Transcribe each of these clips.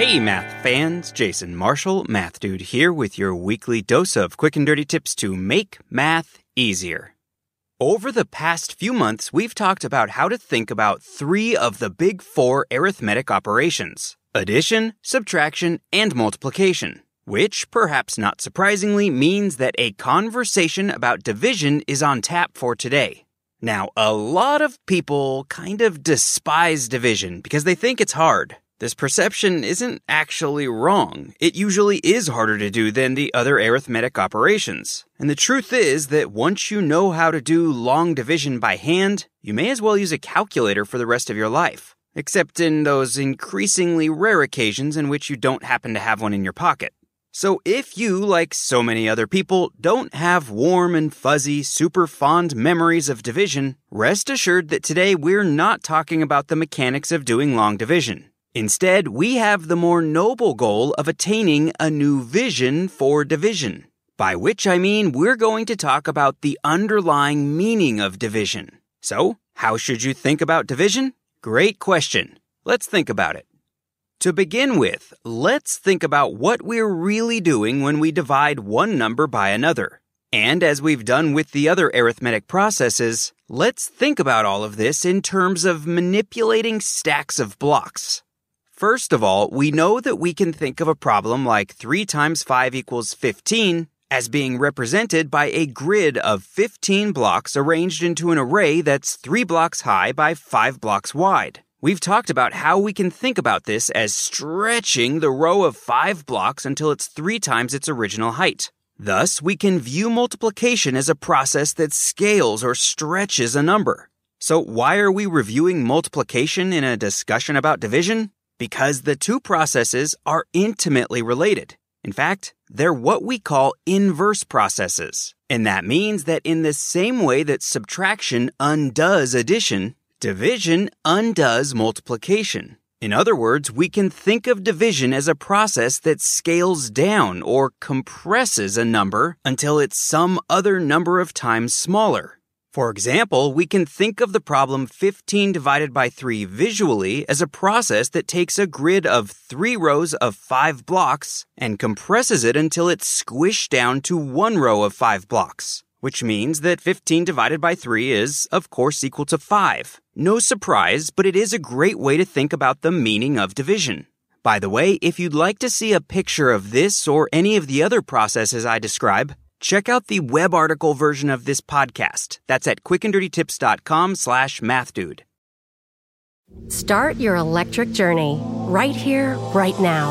Hey, math fans! Jason Marshall, Math Dude here with your weekly dose of quick and dirty tips to make math easier. Over the past few months, we've talked about how to think about three of the big four arithmetic operations addition, subtraction, and multiplication. Which, perhaps not surprisingly, means that a conversation about division is on tap for today. Now, a lot of people kind of despise division because they think it's hard. This perception isn't actually wrong. It usually is harder to do than the other arithmetic operations. And the truth is that once you know how to do long division by hand, you may as well use a calculator for the rest of your life. Except in those increasingly rare occasions in which you don't happen to have one in your pocket. So if you, like so many other people, don't have warm and fuzzy, super fond memories of division, rest assured that today we're not talking about the mechanics of doing long division. Instead, we have the more noble goal of attaining a new vision for division. By which I mean we're going to talk about the underlying meaning of division. So, how should you think about division? Great question. Let's think about it. To begin with, let's think about what we're really doing when we divide one number by another. And as we've done with the other arithmetic processes, let's think about all of this in terms of manipulating stacks of blocks. First of all, we know that we can think of a problem like 3 times 5 equals 15 as being represented by a grid of 15 blocks arranged into an array that's 3 blocks high by 5 blocks wide. We've talked about how we can think about this as stretching the row of 5 blocks until it's 3 times its original height. Thus, we can view multiplication as a process that scales or stretches a number. So, why are we reviewing multiplication in a discussion about division? because the two processes are intimately related. In fact, they're what we call inverse processes. And that means that in the same way that subtraction undoes addition, division undoes multiplication. In other words, we can think of division as a process that scales down or compresses a number until it's some other number of times smaller. For example, we can think of the problem 15 divided by 3 visually as a process that takes a grid of three rows of five blocks and compresses it until it's squished down to one row of five blocks, which means that 15 divided by 3 is, of course, equal to 5. No surprise, but it is a great way to think about the meaning of division. By the way, if you'd like to see a picture of this or any of the other processes I describe, Check out the web article version of this podcast. That's at quickanddirtytips.com slash mathdude. Start your electric journey right here, right now.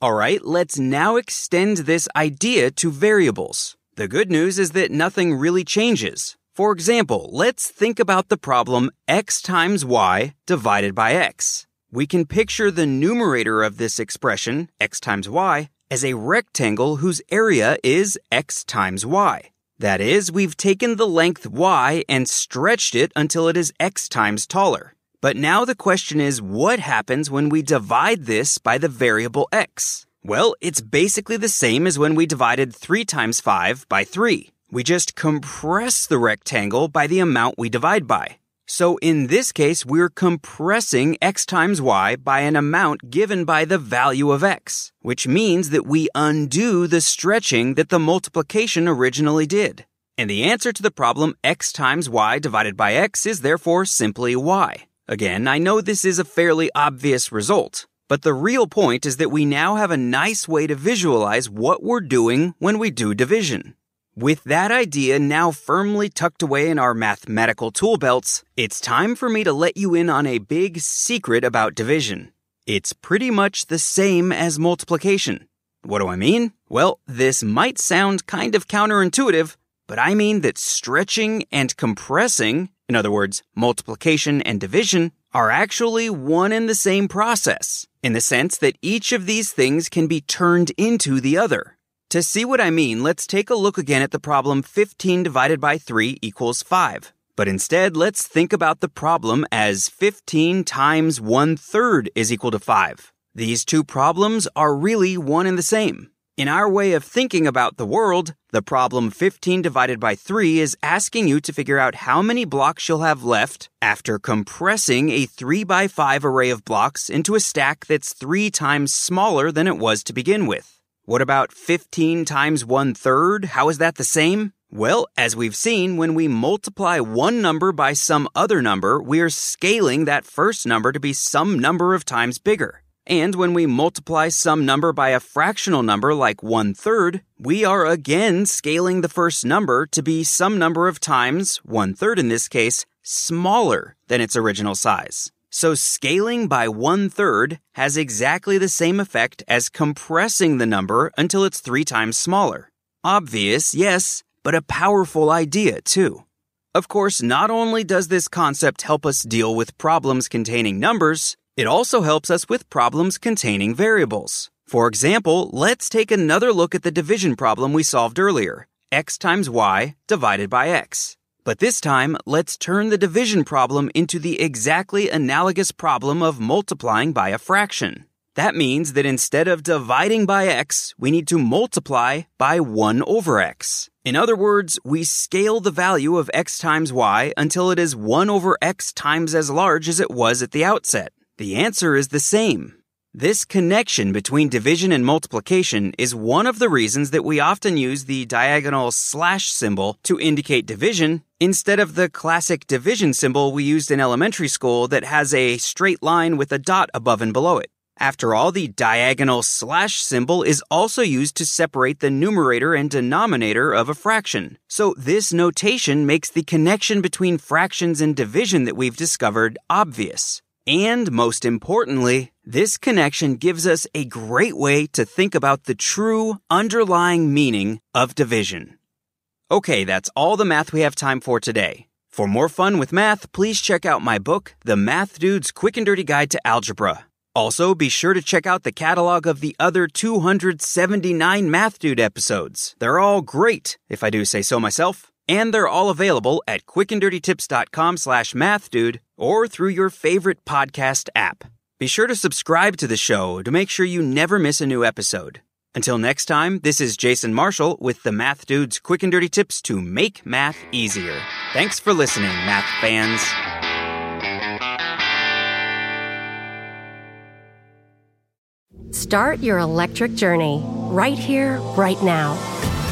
All right, let's now extend this idea to variables. The good news is that nothing really changes. For example, let's think about the problem x times y divided by x we can picture the numerator of this expression, x times y, as a rectangle whose area is x times y. That is, we've taken the length y and stretched it until it is x times taller. But now the question is what happens when we divide this by the variable x? Well, it's basically the same as when we divided 3 times 5 by 3. We just compress the rectangle by the amount we divide by. So in this case, we're compressing x times y by an amount given by the value of x, which means that we undo the stretching that the multiplication originally did. And the answer to the problem x times y divided by x is therefore simply y. Again, I know this is a fairly obvious result, but the real point is that we now have a nice way to visualize what we're doing when we do division. With that idea now firmly tucked away in our mathematical tool belts, it's time for me to let you in on a big secret about division. It's pretty much the same as multiplication. What do I mean? Well, this might sound kind of counterintuitive, but I mean that stretching and compressing, in other words, multiplication and division, are actually one and the same process, in the sense that each of these things can be turned into the other. To see what I mean, let's take a look again at the problem 15 divided by 3 equals 5. But instead, let's think about the problem as 15 times 1 third is equal to 5. These two problems are really one and the same. In our way of thinking about the world, the problem 15 divided by 3 is asking you to figure out how many blocks you'll have left after compressing a 3 by 5 array of blocks into a stack that's 3 times smaller than it was to begin with. What about 15 times one third? How is that the same? Well, as we've seen, when we multiply one number by some other number, we are scaling that first number to be some number of times bigger. And when we multiply some number by a fractional number like one third, we are again scaling the first number to be some number of times, one third in this case, smaller than its original size. So scaling by one third has exactly the same effect as compressing the number until it's three times smaller. Obvious, yes, but a powerful idea too. Of course, not only does this concept help us deal with problems containing numbers, it also helps us with problems containing variables. For example, let's take another look at the division problem we solved earlier x times y divided by x. But this time, let's turn the division problem into the exactly analogous problem of multiplying by a fraction. That means that instead of dividing by x, we need to multiply by 1 over x. In other words, we scale the value of x times y until it is 1 over x times as large as it was at the outset. The answer is the same. This connection between division and multiplication is one of the reasons that we often use the diagonal slash symbol to indicate division instead of the classic division symbol we used in elementary school that has a straight line with a dot above and below it. After all, the diagonal slash symbol is also used to separate the numerator and denominator of a fraction. So this notation makes the connection between fractions and division that we've discovered obvious. And most importantly, this connection gives us a great way to think about the true underlying meaning of division. Okay, that's all the math we have time for today. For more fun with math, please check out my book, The Math Dude's Quick and Dirty Guide to Algebra. Also, be sure to check out the catalog of the other 279 Math Dude episodes. They're all great, if I do say so myself. And they're all available at quickanddirtytips.com slash mathdude or through your favorite podcast app. Be sure to subscribe to the show to make sure you never miss a new episode. Until next time, this is Jason Marshall with the Math Dude's quick and dirty tips to make math easier. Thanks for listening, math fans. Start your electric journey right here, right now.